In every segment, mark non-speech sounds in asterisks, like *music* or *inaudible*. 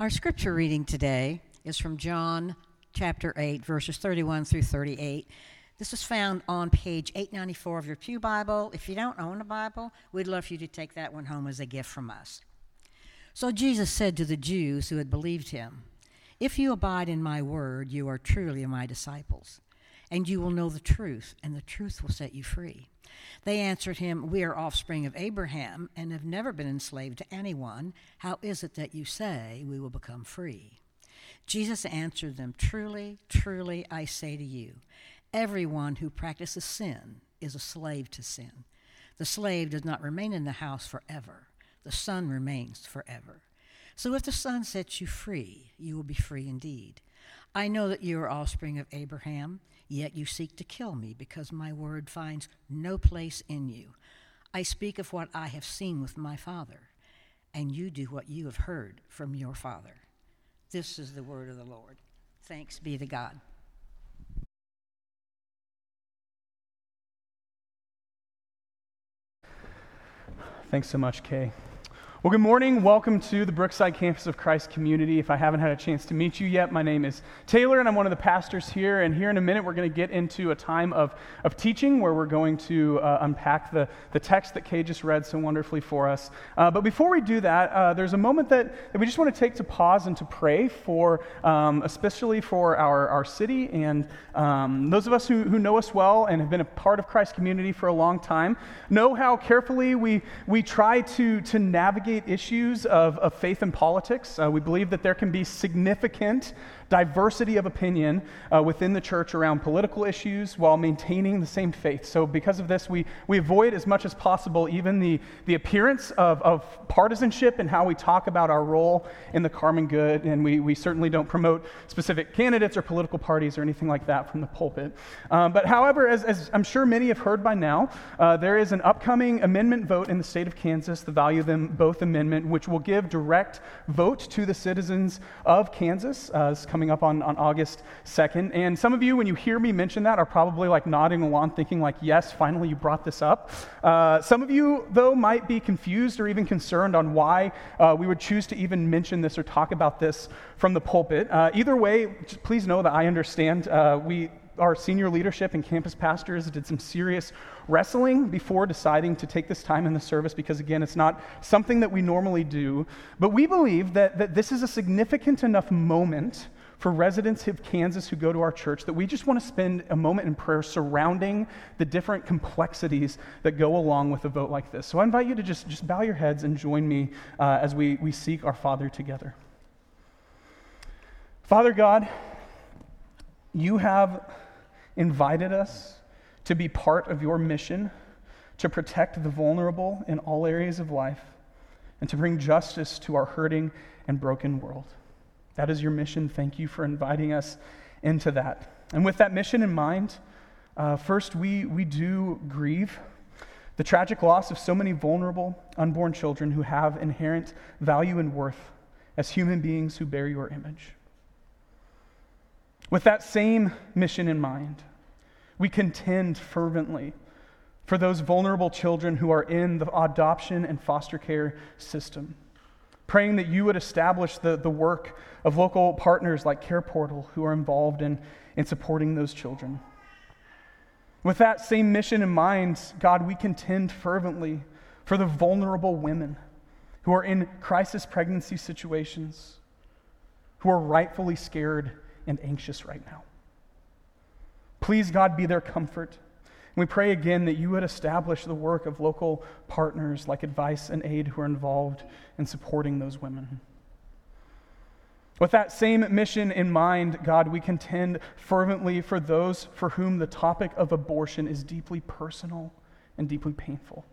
Our scripture reading today is from John chapter 8, verses 31 through 38. This is found on page 894 of your Pew Bible. If you don't own a Bible, we'd love for you to take that one home as a gift from us. So Jesus said to the Jews who had believed him, If you abide in my word, you are truly my disciples, and you will know the truth, and the truth will set you free. They answered him, We are offspring of Abraham and have never been enslaved to anyone. How is it that you say we will become free? Jesus answered them, Truly, truly, I say to you, everyone who practices sin is a slave to sin. The slave does not remain in the house forever, the son remains forever. So if the son sets you free, you will be free indeed. I know that you are offspring of Abraham. Yet you seek to kill me because my word finds no place in you. I speak of what I have seen with my Father, and you do what you have heard from your Father. This is the word of the Lord. Thanks be to God. Thanks so much, Kay. Well, good morning. Welcome to the Brookside Campus of Christ community. If I haven't had a chance to meet you yet, my name is Taylor, and I'm one of the pastors here. And here in a minute, we're going to get into a time of, of teaching where we're going to uh, unpack the, the text that Kay just read so wonderfully for us. Uh, but before we do that, uh, there's a moment that, that we just want to take to pause and to pray for, um, especially for our, our city and um, those of us who, who know us well and have been a part of Christ community for a long time know how carefully we, we try to, to navigate navigate issues of, of faith and politics. Uh, we believe that there can be significant diversity of opinion uh, within the church around political issues while maintaining the same faith. So, because of this, we, we avoid as much as possible even the, the appearance of, of partisanship and how we talk about our role in the common good. And we, we certainly don't promote specific candidates or political parties or anything like that from the pulpit. Um, but, however, as, as, I'm sure many have heard by now, uh, there is an upcoming amendment vote in the state of Kansas, the Value Them Both Amendment, which will give direct vote to the citizens of Kansas. Uh, coming up on, on August 2nd. And some of you, when you hear me mention that, are probably like nodding along, thinking, like, yes, finally you brought this up. Uh, some of you, though, might be confused or even concerned on why uh, we would choose to even mention this or talk about this from the pulpit. Uh, either way, please know that I understand. Uh, we our senior leadership and campus pastors did some serious wrestling before deciding to take this time in the service because, again, it's not something that we normally do. But we believe that, that this is a significant enough moment for residents of Kansas who go to our church that we just want to spend a moment in prayer surrounding the different complexities that go along with a vote like this. So I invite you to just, just bow your heads and join me uh, as we, we seek our Father together. Father God, you have invited us to be part of your mission to protect the vulnerable in all areas of life and to bring justice to our hurting and broken world. That is your mission. Thank you for inviting us into that. And with that mission in mind, uh, first, we, we do grieve the tragic loss of so many vulnerable unborn children who have inherent value and worth as human beings who bear your image. With that same mission in mind, we contend fervently for those vulnerable children who are in the adoption and foster care system praying that you would establish the, the work of local partners like CarePortal who are involved in, in supporting those children. With that same mission in mind, God, we contend fervently for the vulnerable women who are in crisis pregnancy situations, who are rightfully scared and anxious right now. Please, God, be their comfort. We pray again that you would establish the work of local partners like Advice and Aid who are involved in supporting those women. With that same mission in mind, God, we contend fervently for those for whom the topic of abortion is deeply personal and deeply painful.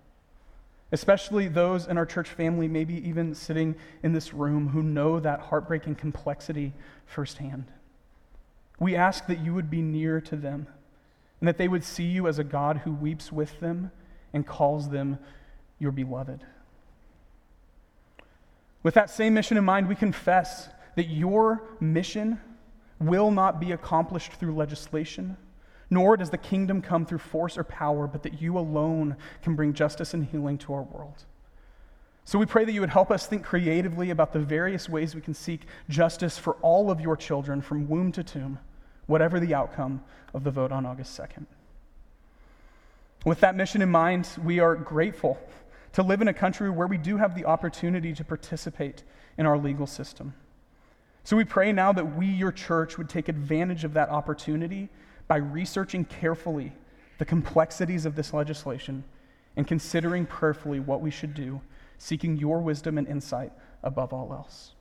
Especially those in our church family, maybe even sitting in this room, who know that heartbreaking complexity firsthand. We ask that you would be near to them and that they would see you as a God who weeps with them and calls them your beloved. With that same mission in mind, we confess that your mission will not be accomplished through legislation, nor does the kingdom come through force or power, but that you alone can bring justice and healing to our world. So we pray that you would help us think creatively about the various ways we can seek justice for all of your children from womb to tomb, whatever the outcome of the vote on August 2nd. With that mission in mind, we are grateful to live in a country where we do have the opportunity to participate in our legal system. So we pray now that we, your church, would take advantage of that opportunity by researching carefully the complexities of this legislation and considering prayerfully what we should do, seeking your wisdom and insight above all else.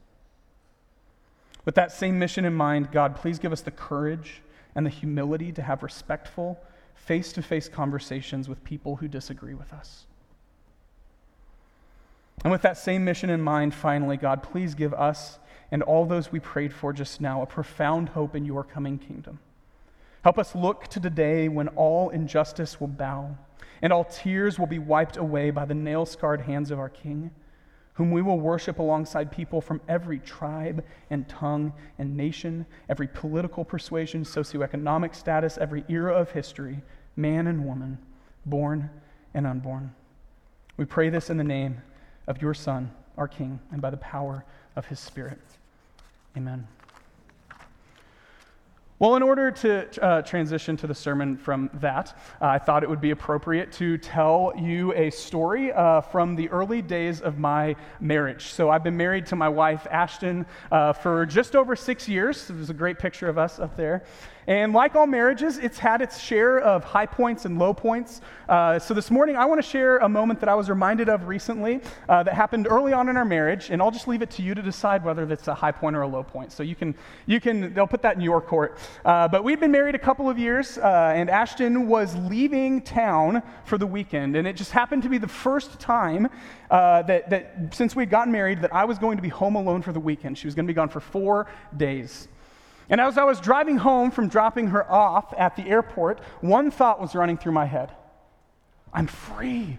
With that same mission in mind, God, please give us the courage and the humility to have respectful, face to face conversations with people who disagree with us. And with that same mission in mind, finally, God, please give us and all those we prayed for just now a profound hope in your coming kingdom. Help us look to the day when all injustice will bow and all tears will be wiped away by the nail scarred hands of our King, whom we will worship alongside people from every tribe and tongue and nation, every political persuasion, socioeconomic status, every era of history, man and woman, born and unborn. We pray this in the name of your Son, our King, and by the power of his Spirit. Amen. Well, in order to uh, transition to the sermon from that, uh, I thought it would be appropriate to tell you a story uh, from the early days of my marriage. So, I've been married to my wife, Ashton, uh, for just over six years. There's a great picture of us up there. And like all marriages, it's had its share of high points and low points. Uh, so this morning, I want to share a moment that I was reminded of recently uh, that happened early on in our marriage, and I'll just leave it to you to decide whether that's a high point or a low point. So you can, you can, they'll put that in your court. Uh, but we'd been married a couple of years, uh, and Ashton was leaving town for the weekend, and it just happened to be the first time uh, that, that since we'd gotten married that I was going to be home alone for the weekend. She was going to be gone for four days. And as I was driving home from dropping her off at the airport, one thought was running through my head I'm free.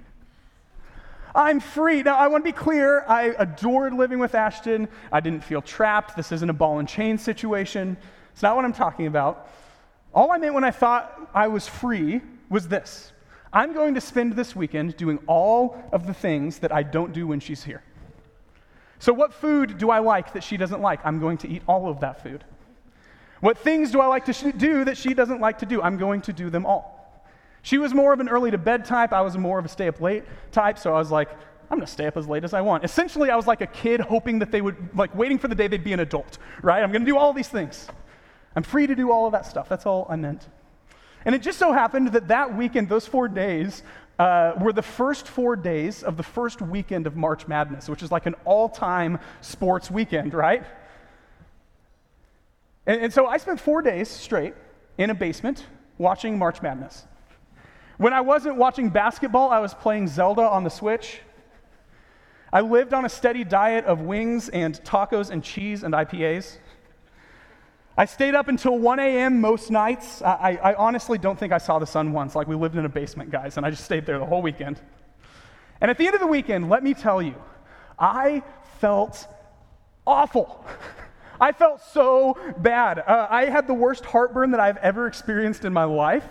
I'm free. Now, I want to be clear. I adored living with Ashton. I didn't feel trapped. This isn't a ball and chain situation. It's not what I'm talking about. All I meant when I thought I was free was this I'm going to spend this weekend doing all of the things that I don't do when she's here. So, what food do I like that she doesn't like? I'm going to eat all of that food. What things do I like to do that she doesn't like to do? I'm going to do them all. She was more of an early to bed type. I was more of a stay up late type. So I was like, I'm going to stay up as late as I want. Essentially, I was like a kid hoping that they would, like, waiting for the day they'd be an adult, right? I'm going to do all these things. I'm free to do all of that stuff. That's all I meant. And it just so happened that that weekend, those four days, uh, were the first four days of the first weekend of March Madness, which is like an all time sports weekend, right? And, and so I spent four days straight in a basement watching March Madness. When I wasn't watching basketball, I was playing Zelda on the Switch. I lived on a steady diet of wings and tacos and cheese and IPAs. I stayed up until 1 a.m. most nights. I, I, honestly don't think I saw the sun once. Like, we lived in a basement, guys, and I just stayed there the whole weekend. And at the end of the weekend, let me tell you, I felt awful. *laughs* I felt so bad. Uh, I had the worst heartburn that I've ever experienced in my life.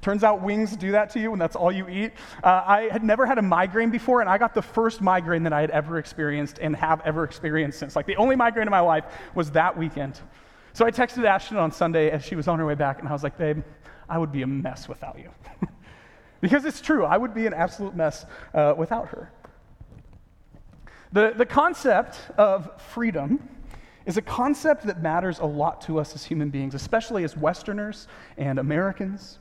Turns out wings do that to you, and that's all you eat. Uh, I had never had a migraine before, and I got the first migraine that I had ever experienced and have ever experienced since. Like the only migraine in my life was that weekend. So I texted Ashton on Sunday as she was on her way back, and I was like, babe, I would be a mess without you. *laughs* because it's true, I would be an absolute mess uh, without her. The, the concept of freedom is a concept that matters a lot to us as human beings, especially as Westerners and Americans.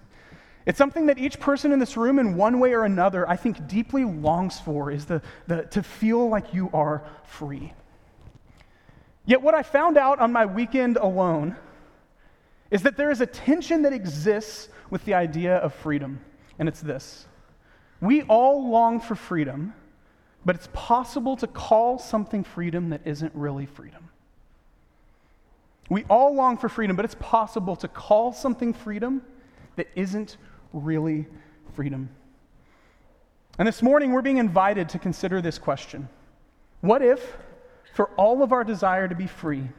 It's something that each person in this room, in one way or another, I think deeply longs for, is the, the, to feel like you are free. Yet, what I found out on my weekend alone is that there is a tension that exists with the idea of freedom, and it's this. We all long for freedom, but it's possible to call something freedom that isn't really freedom. We all long for freedom, but it's possible to call something freedom that isn't really freedom. And this morning, we're being invited to consider this question What if, for all of our desire to be free,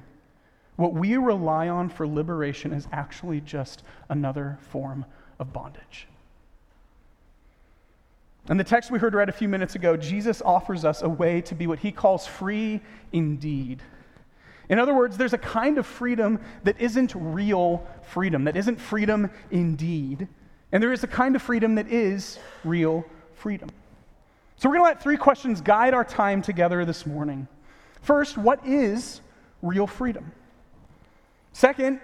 what we rely on for liberation is actually just another form of bondage? In the text we heard read a few minutes ago, Jesus offers us a way to be what he calls free indeed. In other words, there's a kind of freedom that isn't real freedom, that isn't freedom indeed. And there is a kind of freedom that is real freedom. So we're going to let three questions guide our time together this morning. First, what is real freedom? Second,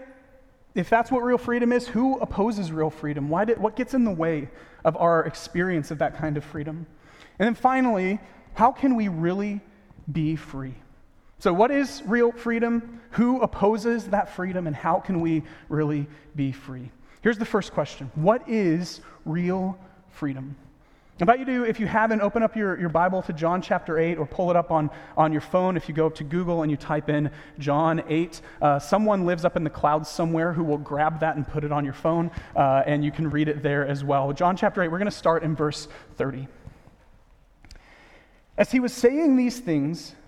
if that's what real freedom is, who opposes real freedom? Why did, what gets in the way of our experience of that kind of freedom? And then finally, how can we really be free? So, what is real freedom? Who opposes that freedom? And how can we really be free? Here's the first question What is real freedom? I invite you to, if you haven't, open up your, your Bible to John chapter 8 or pull it up on, on your phone. If you go up to Google and you type in John 8, uh, someone lives up in the clouds somewhere who will grab that and put it on your phone, uh, and you can read it there as well. John chapter 8, we're going to start in verse 30. As he was saying these things,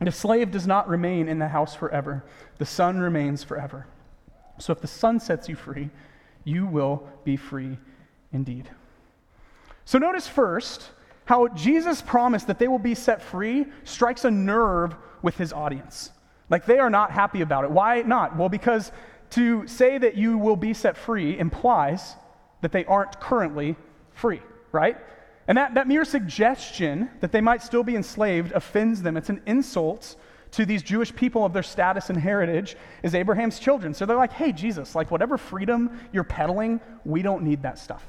And a slave does not remain in the house forever, the son remains forever. So if the son sets you free, you will be free indeed. So notice first how Jesus' promise that they will be set free strikes a nerve with his audience. Like they are not happy about it. Why not? Well, because to say that you will be set free implies that they aren't currently free, right? And that, that mere suggestion that they might still be enslaved offends them. It's an insult to these Jewish people of their status and heritage as Abraham's children. So they're like, hey, Jesus, like whatever freedom you're peddling, we don't need that stuff.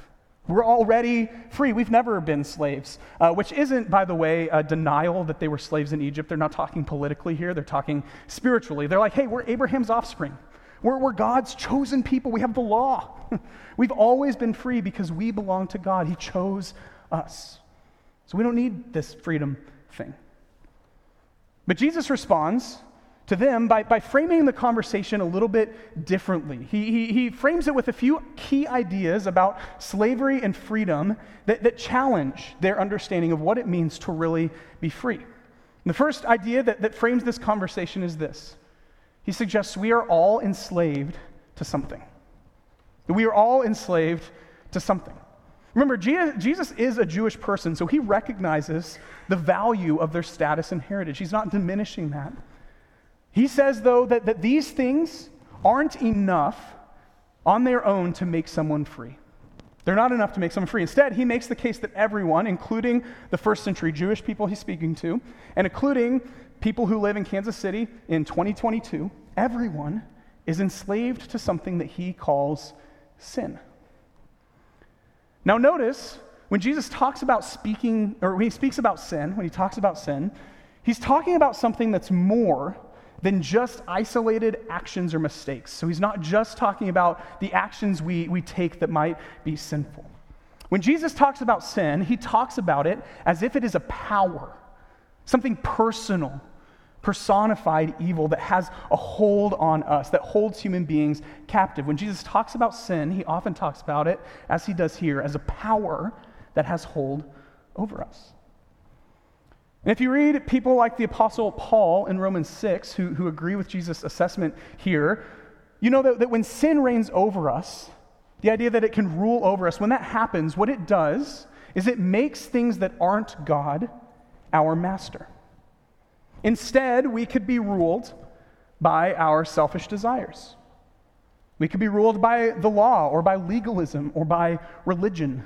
We're already free. We've never been slaves, uh, which isn't, by the way, a denial that they were slaves in Egypt. They're not talking politically here, they're talking spiritually. They're like, hey, we're Abraham's offspring. We're, we're God's chosen people. We have the law. *laughs* We've always been free because we belong to God. He chose us. So we don't need this freedom thing. But Jesus responds to them by, by framing the conversation a little bit differently. He, he, he, frames it with a few key ideas about slavery and freedom that, that challenge their understanding of what it means to really be free. And the first idea that, that frames this conversation is this He suggests we are all enslaved to something. We are all enslaved to something. Remember, Jesus is a Jewish person, so he recognizes the value of their status and heritage. He's not diminishing that. He says, though, that, that these things aren't enough on their own to make someone free. They're not enough to make someone free. Instead, he makes the case that everyone, including the first century Jewish people he's speaking to, and including people who live in Kansas City in 2022, everyone is enslaved to something that he calls sin. Now, notice when Jesus talks about speaking, or when he speaks about sin, when he talks about sin, he's talking about something that's more than just isolated actions or mistakes. So he's not just talking about the actions we, we take that might be sinful. When Jesus talks about sin, he talks about it as if it is a power, something personal, personified evil that has a hold on us, that holds human beings captive. When Jesus talks about sin, he often talks about it, as he does here, as a power that has hold over us. And if you read people like the Apostle Paul in Romans 6, who, who agree with Jesus' assessment here, you know that, that when sin reigns over us, the idea that it can rule over us, when that happens, what it does is it makes things that aren't God our master. Instead, we could be ruled by our selfish desires. We could be ruled by the law or by legalism or by religion.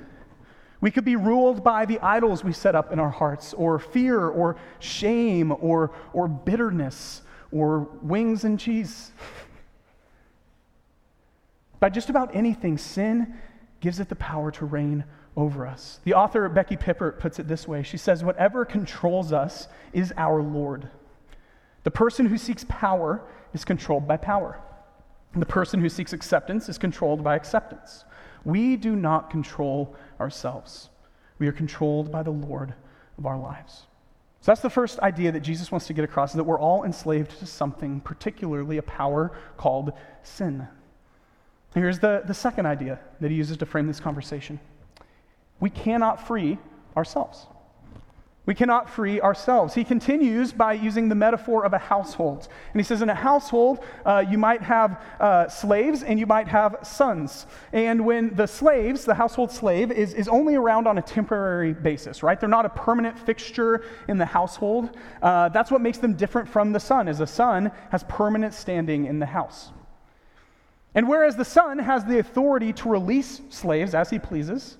We could be ruled by the idols we set up in our hearts, or fear, or shame, or, or bitterness, or wings and cheese. by just about anything, sin gives it the power to reign over us. The author Becky Pippert puts it this way She says, Whatever controls us is our Lord. The person who seeks power is controlled by power. The person who seeks acceptance is controlled by acceptance. We do not control ourselves. We are controlled by the Lord of our lives. So that's the first idea that Jesus wants to get across is that we're all enslaved to something, particularly a power called sin. Here's the, the second idea that he uses to frame this conversation we cannot free ourselves. We cannot free ourselves. He continues by using the metaphor of a household. And he says, in a household, uh, you might have uh, slaves and you might have sons. And when the slaves, the household slave, is, is only around on a temporary basis, right? They're not a permanent fixture in the household. Uh, that's what makes them different from the son, is a son has permanent standing in the house. And whereas the son has the authority to release slaves as he pleases,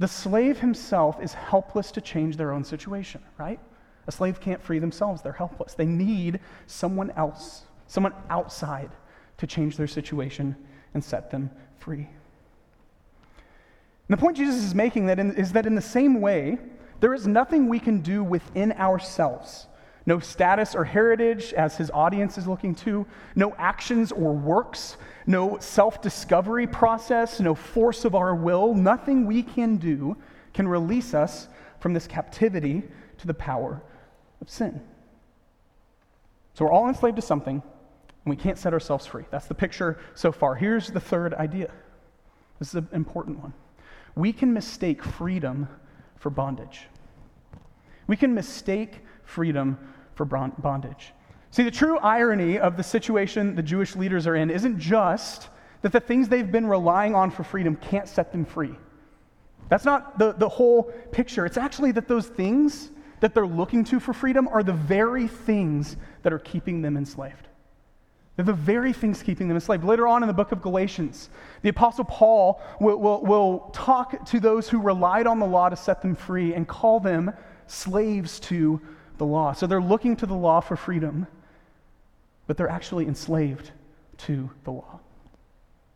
the slave himself is helpless to change their own situation, right? A slave can't free themselves, they're helpless. They need someone else, someone outside, to change their situation and set them free. And the point Jesus is making that in, is that in the same way, there is nothing we can do within ourselves no status or heritage as his audience is looking to, no actions or works, no self discovery process, no force of our will. Nothing we can do can release us from this captivity to the power of sin. So we're all enslaved to something, and we can't set ourselves free. That's the picture so far. Here's the third idea this is an important one. We can mistake freedom for bondage. We can mistake freedom for bondage. See, the true irony of the situation the Jewish leaders are in isn't just that the things they've been relying on for freedom can't set them free. That's not the, the whole picture. It's actually that those things that they're looking to for freedom are the very things that are keeping them enslaved. They're the very things keeping them enslaved. Later on in the book of Galatians, the Apostle Paul will, will, will talk to those who relied on the law to set them free and call them slaves to the law. So they're looking to the law for freedom, but they're actually enslaved to the law.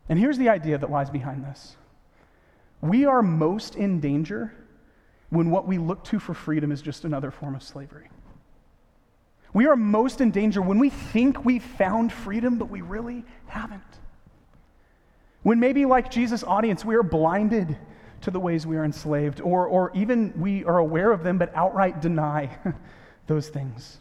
And here's the idea that lies behind this we are most in danger when what we look to for freedom is just another form of slavery. We are most in danger when we think we've found freedom, but we really haven't. When maybe, like Jesus' audience, we are blinded to the ways we are enslaved, or, or even we are aware of them but outright deny *laughs* those things.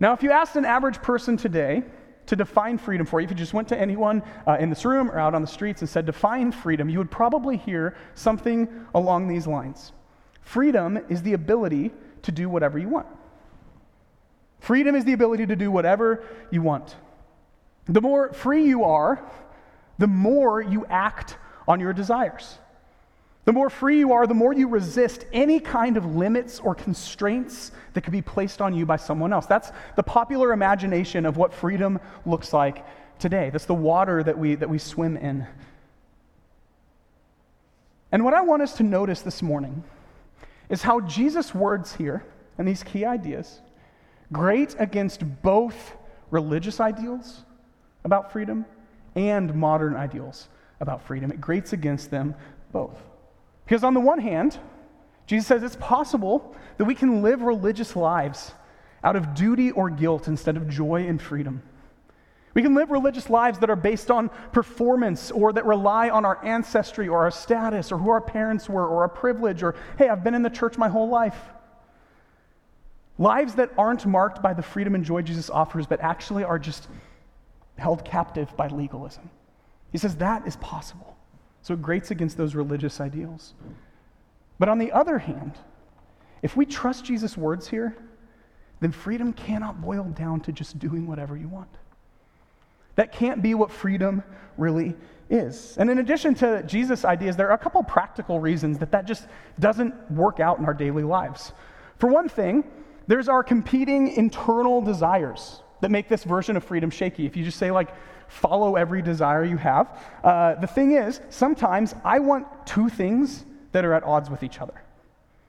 Now, if you asked an average person today to define freedom for you, if you just went to anyone uh, in this room or out on the streets and said, define freedom, you would probably hear something along these lines Freedom is the ability to do whatever you want. Freedom is the ability to do whatever you want. The more free you are, the more you act on your desires. The more free you are, the more you resist any kind of limits or constraints that could be placed on you by someone else. That's the popular imagination of what freedom looks like today. That's the water that we, that we swim in. And what I want us to notice this morning is how Jesus' words here and these key ideas grate against both religious ideals about freedom and modern ideals about freedom. It grates against them both. Because on the one hand, Jesus says it's possible that we can live religious lives out of duty or guilt instead of joy and freedom. We can live religious lives that are based on performance or that rely on our ancestry or our status or who our parents were or our privilege or, hey, I've been in the church my whole life. Lives that aren't marked by the freedom and joy Jesus offers, but actually are just held captive by legalism. He says that is possible. So it grates against those religious ideals. But on the other hand, if we trust Jesus' words here, then freedom cannot boil down to just doing whatever you want. That can't be what freedom really is. And in addition to Jesus' ideas, there are a couple practical reasons that that just doesn't work out in our daily lives. For one thing, there's our competing internal desires that make this version of freedom shaky. If you just say, like, follow every desire you have, uh, the thing is, sometimes I want two things that are at odds with each other.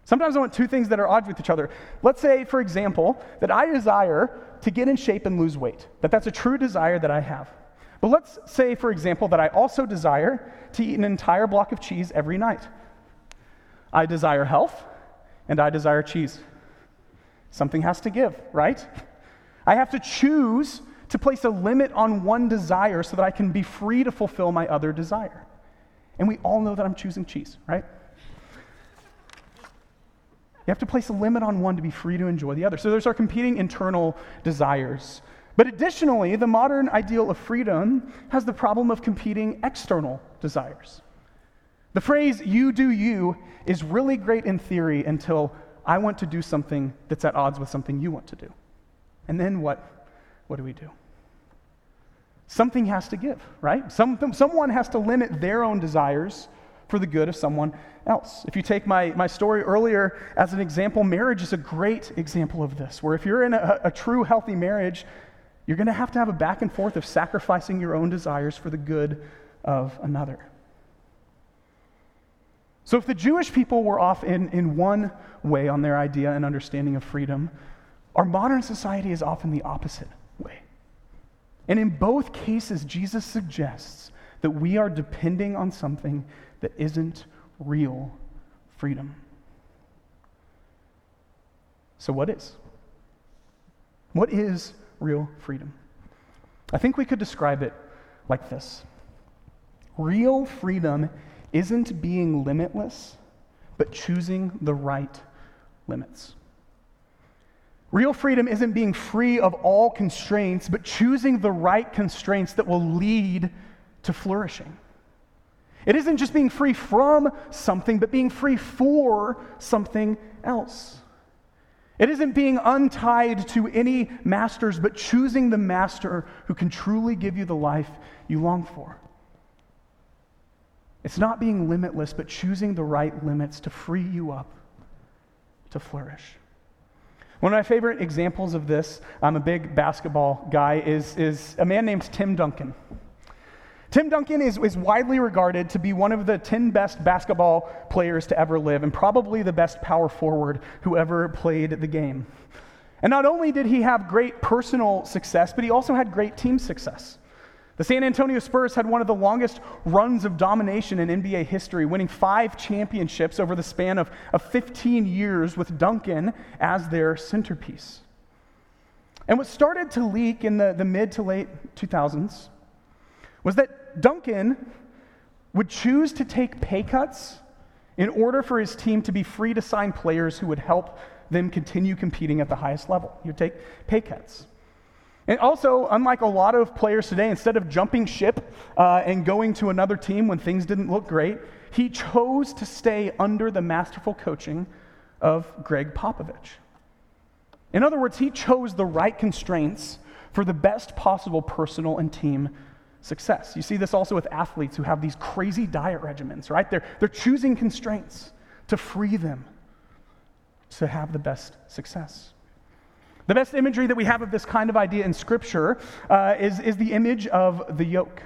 Sometimes I want two things that are odds with each other. Let's say, for example, that I desire to get in shape and lose weight, that that's a true desire that I have. But let's say, for example, that I also desire to eat an entire block of cheese every night. I desire health and I desire cheese. Something has to give, right? I have to choose to place a limit on one desire so that I can be free to fulfill my other desire. And we all know that I'm choosing cheese, right? You have to place a limit on one to be free to enjoy the other. So there's our competing internal desires. But additionally, the modern ideal of freedom has the problem of competing external desires. The phrase, you do you, is really great in theory until I want to do something that's at odds with something you want to do. And then what, what do we do? Something has to give, right? Some, someone has to limit their own desires for the good of someone else. If you take my, my story earlier as an example, marriage is a great example of this, where if you're in a, a true healthy marriage, you're going to have to have a back and forth of sacrificing your own desires for the good of another. So, if the Jewish people were off in, in one way on their idea and understanding of freedom, our modern society is often the opposite. And in both cases, Jesus suggests that we are depending on something that isn't real freedom. So, what is? What is real freedom? I think we could describe it like this Real freedom isn't being limitless, but choosing the right limits. Real freedom isn't being free of all constraints, but choosing the right constraints that will lead to flourishing. It isn't just being free from something, but being free for something else. It isn't being untied to any masters, but choosing the master who can truly give you the life you long for. It's not being limitless, but choosing the right limits to free you up to flourish. One of my favorite examples of this, I'm a big basketball guy, is, is a man named Tim Duncan. Tim Duncan is, is widely regarded to be one of the 10 best basketball players to ever live, and probably the best power forward who ever played the game. And not only did he have great personal success, but he also had great team success. The San Antonio Spurs had one of the longest runs of domination in NBA history, winning five championships over the span of, of 15 years with Duncan as their centerpiece. And what started to leak in the, the mid to late 2000s was that Duncan would choose to take pay cuts in order for his team to be free to sign players who would help them continue competing at the highest level. Would take pay cuts. And also, unlike a lot of players today, instead of jumping ship uh, and going to another team when things didn't look great, he chose to stay under the masterful coaching of Gregg Popovich. In other words, he chose the right constraints for the best possible personal and team success. You see this also with athletes who have these crazy diet regimens, right? They're, they're choosing constraints to free them to have the best success. The best imagery that we have of this kind of idea in Scripture uh, is, is the image of the yoke.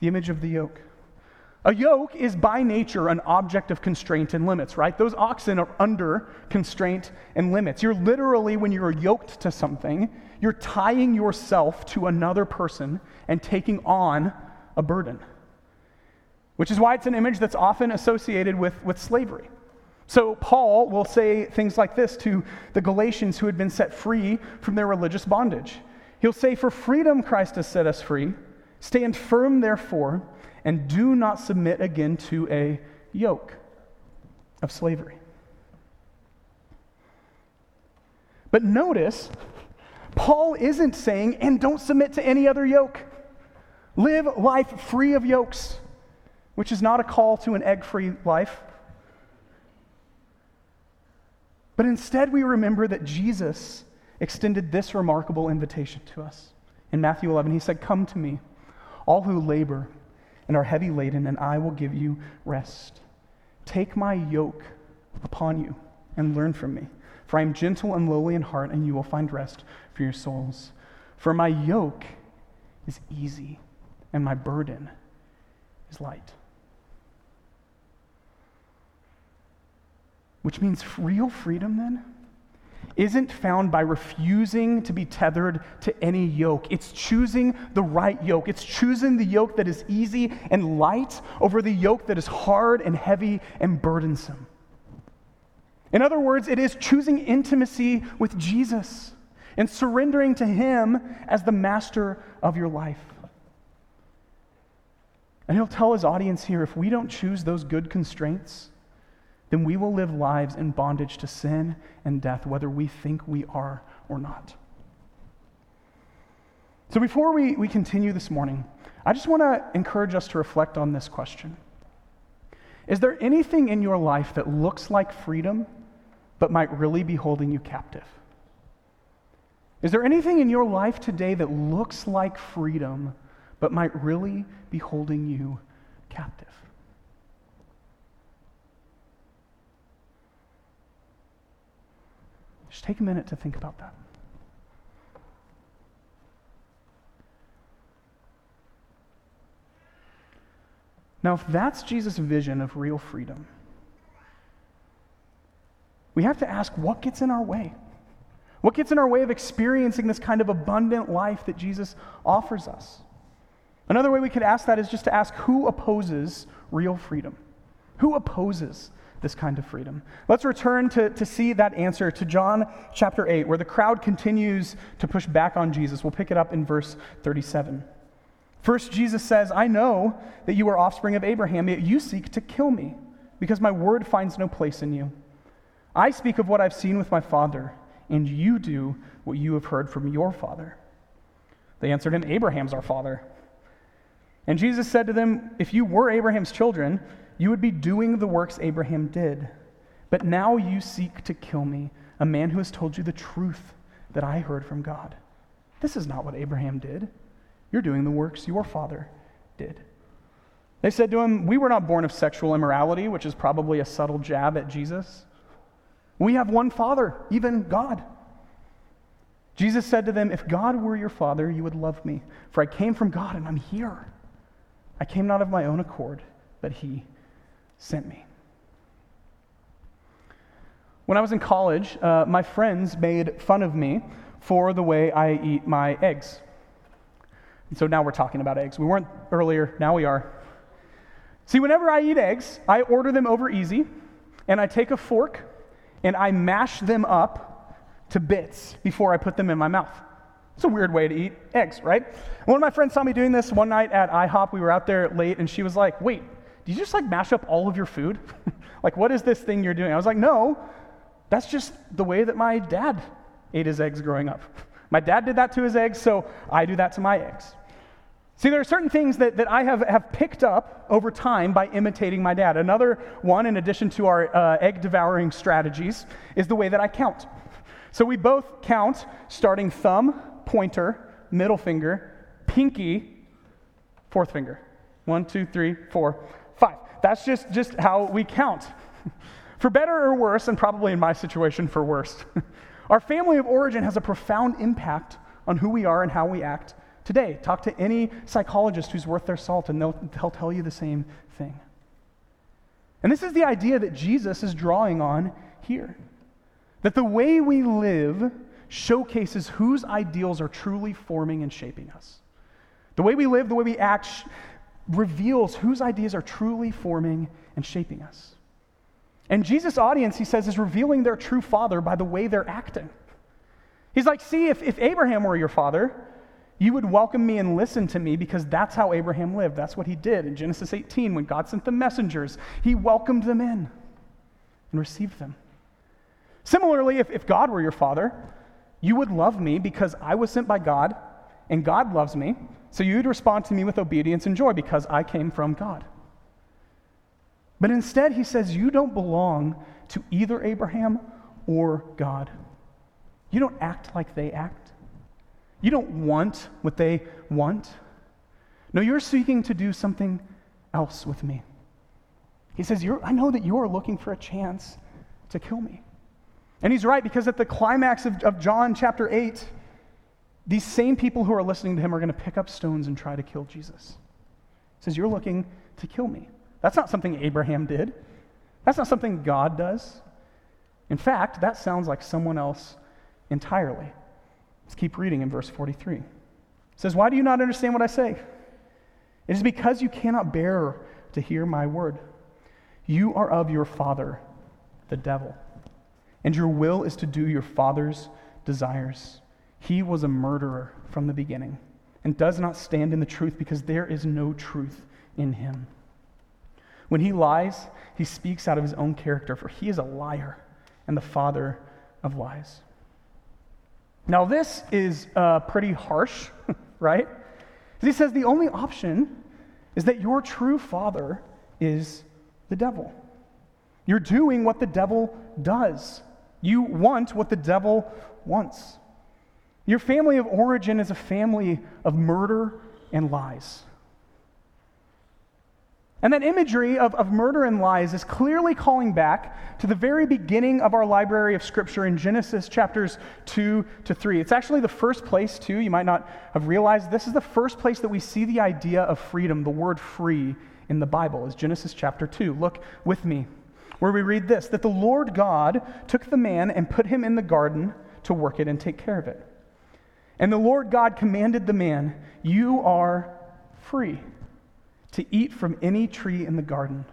The image of the yoke. A yoke is by nature an object of constraint and limits, right? Those oxen are under constraint and limits. You're literally, when you're yoked to something, you're tying yourself to another person and taking on a burden. Which is why it's an image that's often associated with, with slavery. So, Paul will say things like this to the Galatians who had been set free from their religious bondage. He'll say, For freedom Christ has set us free. Stand firm, therefore, and do not submit again to a yoke of slavery. But notice, Paul isn't saying, and don't submit to any other yoke. Live life free of yokes, which is not a call to an egg free life. But instead, we remember that Jesus extended this remarkable invitation to us. In Matthew 11, he said, Come to me, all who labor and are heavy laden, and I will give you rest. Take my yoke upon you and learn from me. For I am gentle and lowly in heart, and you will find rest for your souls. For my yoke is easy, and my burden is light. Which means real freedom then isn't found by refusing to be tethered to any yoke. It's choosing the right yoke. It's choosing the yoke that is easy and light over the yoke that is hard and heavy and burdensome. In other words, it is choosing intimacy with Jesus and surrendering to Him as the master of your life. And He'll tell His audience here if we don't choose those good constraints, then we will live lives in bondage to sin and death, whether we think we are or not. So, before we, we continue this morning, I just want to encourage us to reflect on this question Is there anything in your life that looks like freedom, but might really be holding you captive? Is there anything in your life today that looks like freedom, but might really be holding you captive? Just take a minute to think about that. Now, if that's Jesus' vision of real freedom, we have to ask what gets in our way? What gets in our way of experiencing this kind of abundant life that Jesus offers us? Another way we could ask that is just to ask who opposes real freedom? Who opposes this kind of freedom? Let's return to, to see that answer to John chapter 8, where the crowd continues to push back on Jesus. We'll pick it up in verse 37. First, Jesus says, I know that you are offspring of Abraham, yet you seek to kill me, because my word finds no place in you. I speak of what I've seen with my father and you do what you have heard from your father. They answered him, Abraham's our father. And Jesus said to them, If you were Abraham's children, you would be doing the works Abraham did. But now you seek to kill me, a man who has told you the truth that I heard from God. This is not what Abraham did. You're doing the works your father did. They said to him, We were not born of sexual immorality, which is probably a subtle jab at Jesus. We have one Father, even God. Jesus said to them, If God were your Father, you would love me, for I came from God and I'm here. I came not of my own accord, but He sent me. When I was in college, uh, my friends made fun of me for the way I eat my eggs. And so now we're talking about eggs. We weren't earlier, now we are. See, whenever I eat eggs, I order them over easy, and I take a fork and I mash them up to bits before I put them in my mouth. It's a weird way to eat eggs, right? One of my friends saw me doing this one night at IHOP. We were out there late, and she was like, Wait, did you just like mash up all of your food? *laughs* like, what is this thing you're doing? I was like, No, that's just the way that my dad ate his eggs growing up. *laughs* My dad did that to his eggs, so I do that to my eggs. See, there are certain things that, that I have, have picked up over time by imitating my dad. Another one, in addition to our uh, egg devouring strategies, is the way that I count. So we both count starting thumb, pointer, middle finger, pinky, fourth finger. One, two, three, four, five. That's just, just how we count. *laughs* for better or worse, and probably in my situation for worse, *laughs* our family of origin has a profound impact on who we are and how we act today. Talk to any psychologist who's worth their salt, and they'll, they'll tell you the same thing. And this is the idea that Jesus is drawing on here that the way we live showcases whose ideals are truly forming and shaping us. The way we live, the way we act, reveals whose ideas are truly forming and shaping us. And Jesus' audience, he says, is revealing their true father by the way they're acting. He's like, see, if, if Abraham were your father, you would welcome me and listen to me because that's how Abraham lived. That's what he did. In Genesis 18, when God sent the messengers, he welcomed them in and received them. Similarly, if, if God were your father, you would love me because I was sent by God and God loves me. So you'd respond to me with obedience and joy because I came from God. But instead, he says, You don't belong to either Abraham or God. You don't act like they act. You don't want what they want. No, you're seeking to do something else with me. He says, I know that you are looking for a chance to kill me. And he's right because at the climax of, of John chapter 8, these same people who are listening to him are going to pick up stones and try to kill Jesus. He says, You're looking to kill me. That's not something Abraham did. That's not something God does. In fact, that sounds like someone else entirely. Let's keep reading in verse 43. It says, Why do you not understand what I say? It is because you cannot bear to hear my word. You are of your father, the devil, and your will is to do your father's desires. He was a murderer from the beginning and does not stand in the truth because there is no truth in him. When he lies, he speaks out of his own character, for he is a liar and the father of lies. Now, this is uh, pretty harsh, *laughs* right? He says the only option is that your true father is the devil. You're doing what the devil does. You want what the devil wants. Your family of origin is a family of murder and lies. And that imagery of, of murder and lies is clearly calling back to the very beginning of our library of Scripture in Genesis chapters 2 to 3. It's actually the first place, too, you might not have realized, this is the first place that we see the idea of freedom, the word free, in the Bible, is Genesis chapter 2. Look with me, where we read this that the Lord God took the man and put him in the garden to work it and take care of it. And the Lord God commanded the man, You are free to eat from any tree in the garden,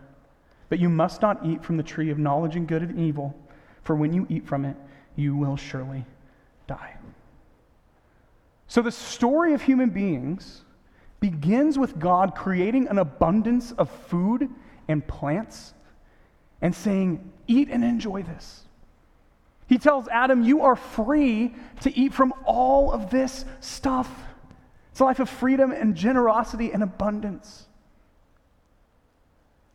but you must not eat from the tree of knowledge and good and evil, for when you eat from it, you will surely die. So the story of human beings begins with God creating an abundance of food and plants and saying, Eat and enjoy this. He tells Adam, You are free to eat from all of this stuff. It's a life of freedom and generosity and abundance.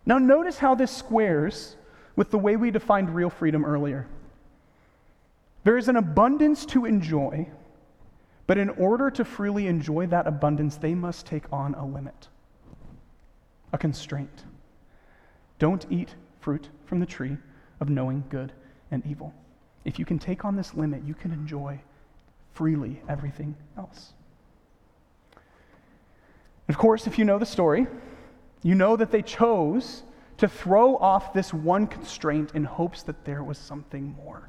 Now, notice how this squares with the way we defined real freedom earlier. There is an abundance to enjoy, but in order to freely enjoy that abundance, they must take on a limit, a constraint. Don't eat fruit from the tree of knowing good and evil. If you can take on this limit, you can enjoy freely everything else. of course, if you know the story, you know that they chose to throw off this one constraint in hopes that there was something more.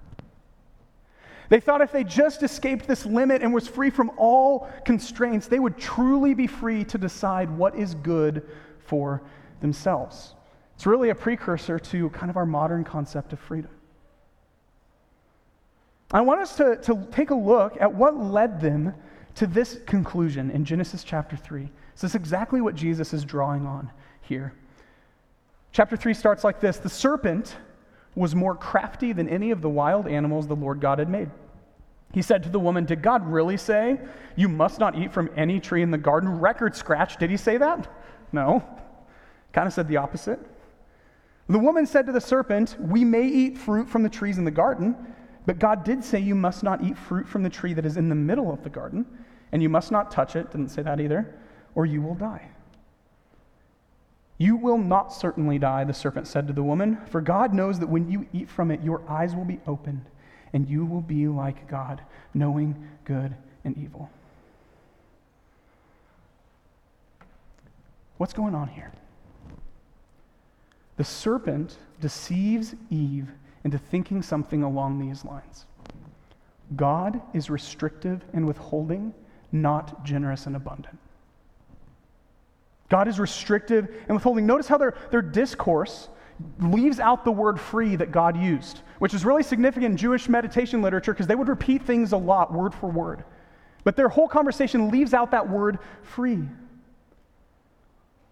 They thought if they just escaped this limit and was free from all constraints, they would truly be free to decide what is good for themselves. It's really a precursor to kind of our modern concept of freedom. I want us to, to take a look at what led them to this conclusion in Genesis chapter 3. This is exactly what Jesus is drawing on here. Chapter 3 starts like this The serpent was more crafty than any of the wild animals the Lord God had made. He said to the woman, Did God really say, You must not eat from any tree in the garden? Record scratch. Did he say that? No. Kind of said the opposite. The woman said to the serpent, We may eat fruit from the trees in the garden, but God did say, You must not eat fruit from the tree that is in the middle of the garden, and you must not touch it. Didn't say that either, or you will die. You will not certainly die, the serpent said to the woman, for God knows that when you eat from it, your eyes will be opened, and you will be like God, knowing good and evil. What's going on here? The serpent deceives Eve into thinking something along these lines God is restrictive and withholding, not generous and abundant. God is restrictive and withholding. Notice how their, their discourse leaves out the word free that God used, which is really significant in Jewish meditation literature because they would repeat things a lot, word for word. But their whole conversation leaves out that word free.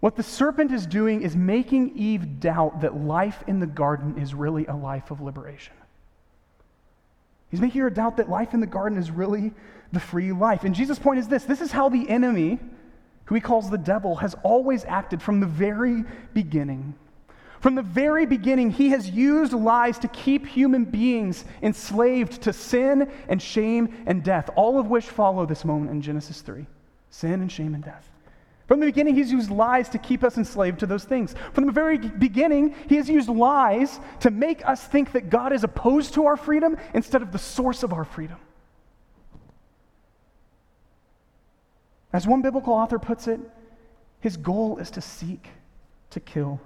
What the serpent is doing is making Eve doubt that life in the garden is really a life of liberation. He's making her doubt that life in the garden is really the free life. And Jesus' point is this this is how the enemy who he calls the devil, has always acted from the very beginning. From the very beginning, he has used lies to keep human beings enslaved to sin and shame and death, all of which follow this moment in Genesis 3 sin and shame and death. From the beginning, he's used lies to keep us enslaved to those things. From the very beginning, he has used lies to make us think that God is opposed to our freedom instead of the source of our freedom. As one biblical author puts it, his goal is to seek, to kill,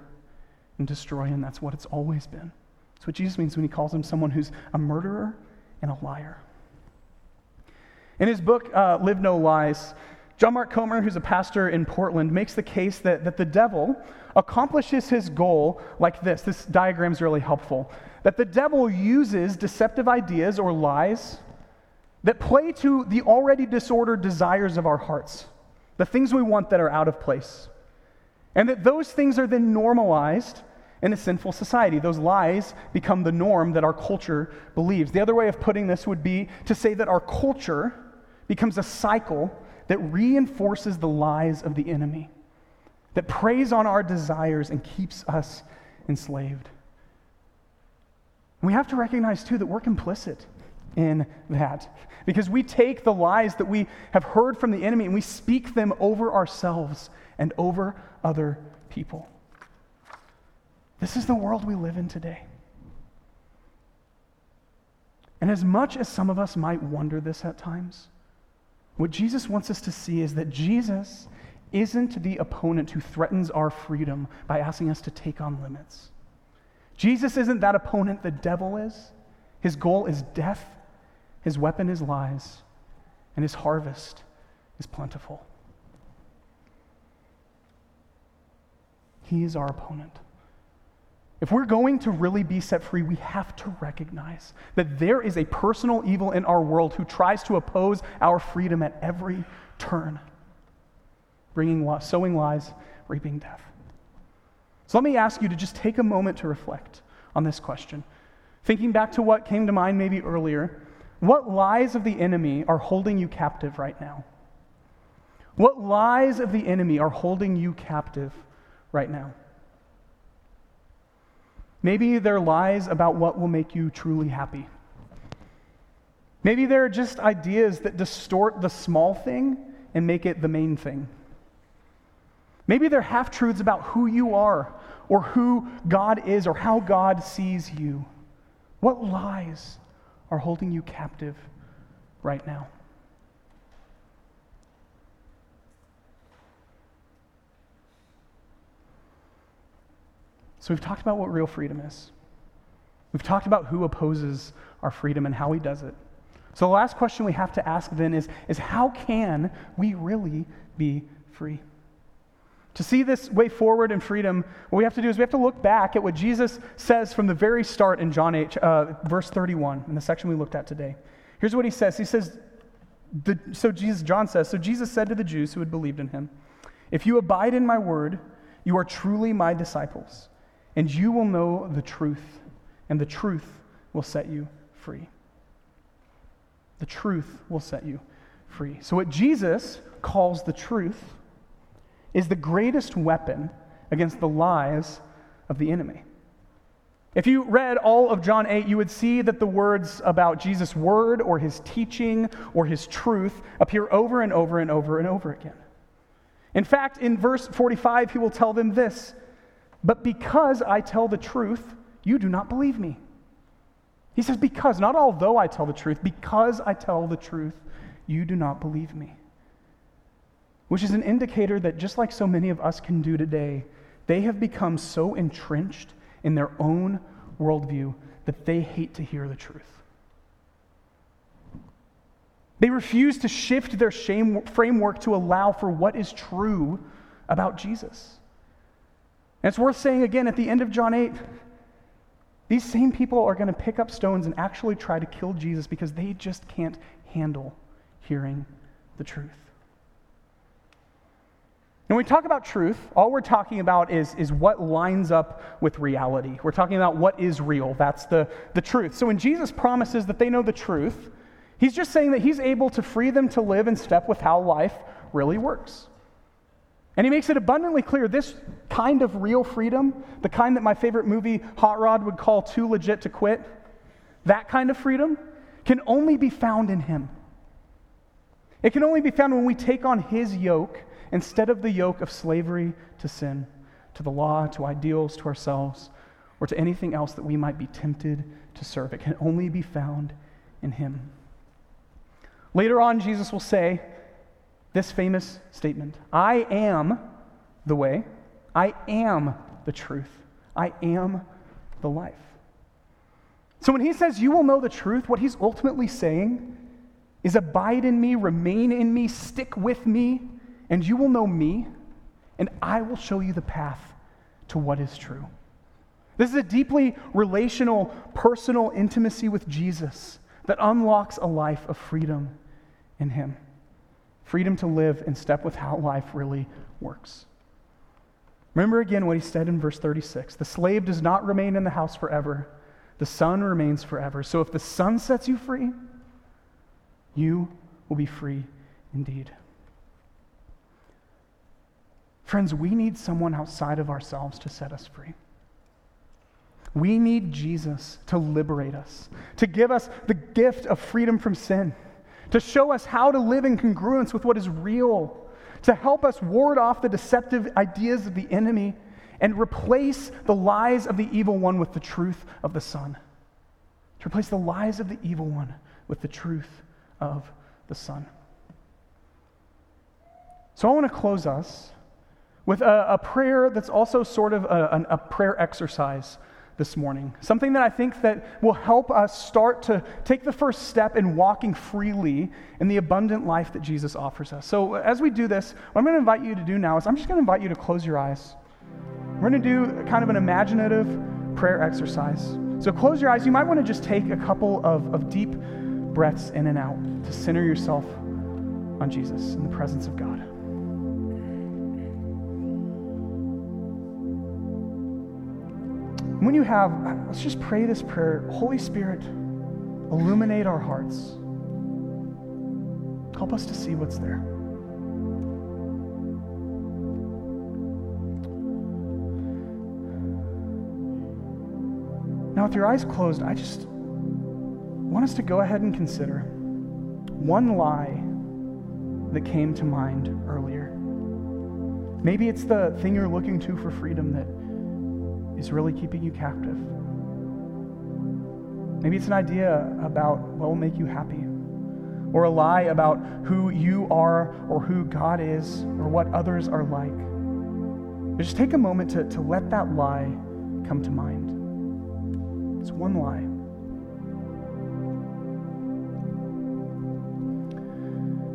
and destroy, and that's what it's always been. That's what Jesus means when he calls him someone who's a murderer and a liar. In his book, uh, Live No Lies, John Mark Comer, who's a pastor in Portland, makes the case that, that the devil accomplishes his goal like this. This diagram is really helpful. That the devil uses deceptive ideas or lies that play to the already disordered desires of our hearts, the things we want that are out of place. And that those things are then normalized in a sinful society. Those lies become the norm that our culture believes. The other way of putting this would be to say that our culture becomes a cycle that reinforces the lies of the enemy, that preys on our desires and keeps us enslaved. We have to recognize, too, that we're complicit in that because we take the lies that we have heard from the enemy and we speak them over ourselves and over other people. This is the world we live in today. And as much as some of us might wonder this at times, what Jesus wants us to see is that Jesus isn't the opponent who threatens our freedom by asking us to take on limits. Jesus isn't that opponent the devil is. His goal is death, his weapon is lies, and his harvest is plentiful. He is our opponent. If we're going to really be set free, we have to recognize that there is a personal evil in our world who tries to oppose our freedom at every turn, bringing sowing lies, reaping death. So let me ask you to just take a moment to reflect on this question. Thinking back to what came to mind maybe earlier, what lies of the enemy are holding you captive right now? What lies of the enemy are holding you captive right now? Maybe they're lies about what will make you truly happy. Maybe they're just ideas that distort the small thing and make it the main thing. Maybe they're half truths about who you are or who God is or how God sees you. What lies are holding you captive right now? So, we've talked about what real freedom is. We've talked about who opposes our freedom and how he does it. So, the last question we have to ask then is, is how can we really be free? To see this way forward in freedom, what we have to do is we have to look back at what Jesus says from the very start in John 8, uh, verse 31, in the section we looked at today. Here's what he says. He says, the, so Jesus, John says, so Jesus said to the Jews who had believed in him, If you abide in my word, you are truly my disciples, and you will know the truth, and the truth will set you free. The truth will set you free. So, what Jesus calls the truth is the greatest weapon against the lies of the enemy. If you read all of John 8, you would see that the words about Jesus' word or his teaching or his truth appear over and over and over and over again. In fact, in verse 45, he will tell them this But because I tell the truth, you do not believe me. He says, Because, not although I tell the truth, because I tell the truth, you do not believe me which is an indicator that just like so many of us can do today, they have become so entrenched in their own worldview that they hate to hear the truth. They refuse to shift their framework to allow for what is true about Jesus. And it's worth saying again at the end of John 8 these same people are going to pick up stones and actually try to kill Jesus because they just can't handle hearing the truth. And when we talk about truth, all we're talking about is, is what lines up with reality. We're talking about what is real. That's the, the truth. So when Jesus promises that they know the truth, he's just saying that he's able to free them to live in step with how life really works. And he makes it abundantly clear this kind of real freedom, the kind that my favorite movie, Hot Rod, would call too legit to quit, that kind of freedom can only be found in him. It can only be found when we take on his yoke instead of the yoke of slavery to sin, to the law, to ideals, to ourselves, or to anything else that we might be tempted to serve. It can only be found in Him. Later on, Jesus will say this famous statement I am the way, I am the truth, I am the life. So when he says, You will know the truth, what he's ultimately saying is abide in me, remain in me, stick with me, and you will know me, and I will show you the path to what is true. This is a deeply relational, personal intimacy with Jesus that unlocks a life of freedom in Him. Freedom to live in step with how life really works. Remember again what he said in verse 36 The slave does not remain in the house forever, the son remains forever. So if the son sets you free, you will be free indeed. Friends, we need someone outside of ourselves to set us free. We need Jesus to liberate us, to give us the gift of freedom from sin, to show us how to live in congruence with what is real, to help us ward off the deceptive ideas of the enemy and replace the lies of the evil one with the truth of the Son. To replace the lies of the evil one with the truth of the Son. So I want to close us with a, a prayer that's also sort of a, a prayer exercise this morning. Something that I think that will help us start to take the first step in walking freely in the abundant life that Jesus offers us. So as we do this, what I'm going to invite you to do now is I'm just going to invite you to close your eyes. We're going to do kind of an imaginative prayer exercise. So close your eyes. You might want to just take a couple of, of deep breaths in and out to center yourself on Jesus in the presence of God. When you have, let's just pray this prayer Holy Spirit, illuminate our hearts. Help us to see what's there. Now, with your eyes closed, I just want us to go ahead and consider one lie that came to mind earlier. Maybe it's the thing you're looking to for freedom that is really keeping you captive. Maybe it's an idea about what will make you happy, or a lie about who you are, or who God is, or what others are like. Just take a moment to, to let that lie come to mind. It's one lie.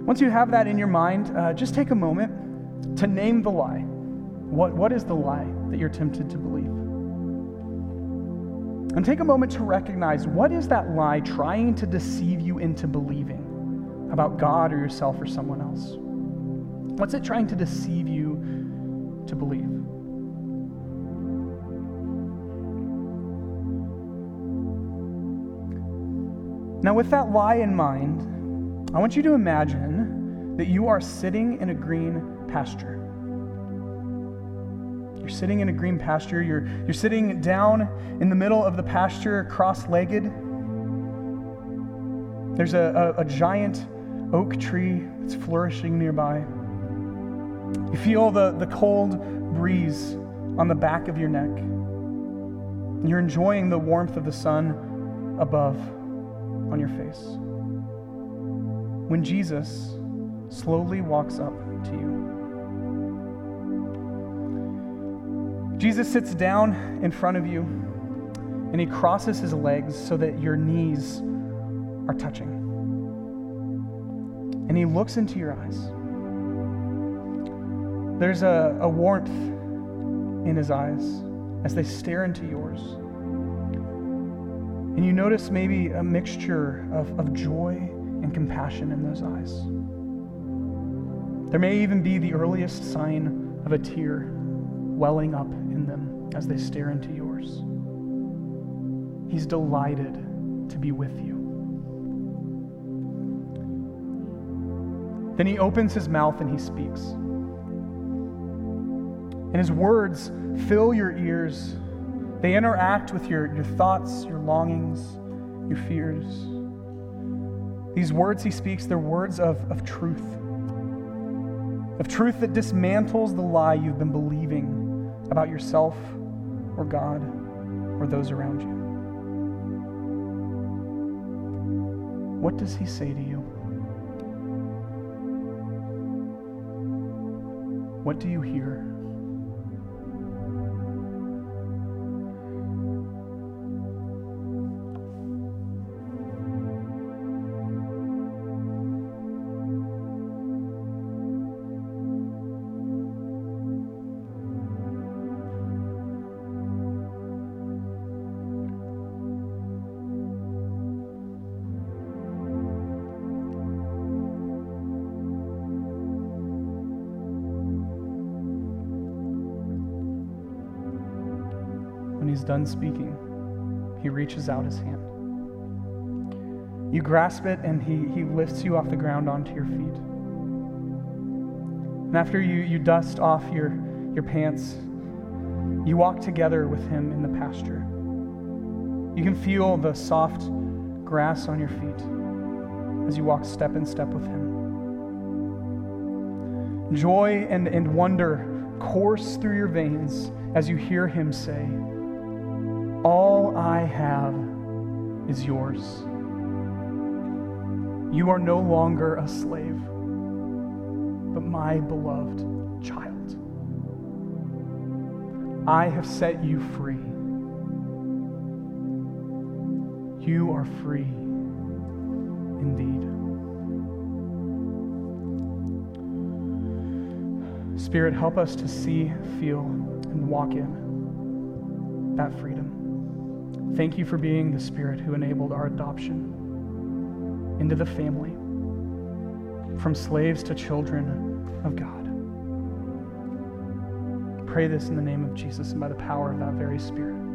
Once you have that in your mind, uh, just take a moment to name the lie. What, what is the lie that you're tempted to believe? And take a moment to recognize what is that lie trying to deceive you into believing about God or yourself or someone else? What's it trying to deceive you to believe? Now, with that lie in mind, I want you to imagine that you are sitting in a green pasture. You're sitting in a green pasture. You're, you're sitting down in the middle of the pasture, cross legged. There's a, a, a giant oak tree that's flourishing nearby. You feel the, the cold breeze on the back of your neck. You're enjoying the warmth of the sun above on your face. When Jesus slowly walks up to you. Jesus sits down in front of you and he crosses his legs so that your knees are touching. And he looks into your eyes. There's a, a warmth in his eyes as they stare into yours. And you notice maybe a mixture of, of joy and compassion in those eyes. There may even be the earliest sign of a tear welling up in them as they stare into yours. He's delighted to be with you. Then he opens his mouth and he speaks. And his words fill your ears. They interact with your, your thoughts, your longings, your fears. These words he speaks, they're words of, of truth, of truth that dismantles the lie you've been believing about yourself or God or those around you? What does he say to you? What do you hear? He's done speaking, he reaches out his hand. You grasp it, and he, he lifts you off the ground onto your feet. And after you, you dust off your, your pants, you walk together with him in the pasture. You can feel the soft grass on your feet as you walk step in step with him. Joy and, and wonder course through your veins as you hear him say, All I have is yours. You are no longer a slave, but my beloved child. I have set you free. You are free indeed. Spirit, help us to see, feel, and walk in that freedom. Thank you for being the Spirit who enabled our adoption into the family, from slaves to children of God. Pray this in the name of Jesus and by the power of that very Spirit.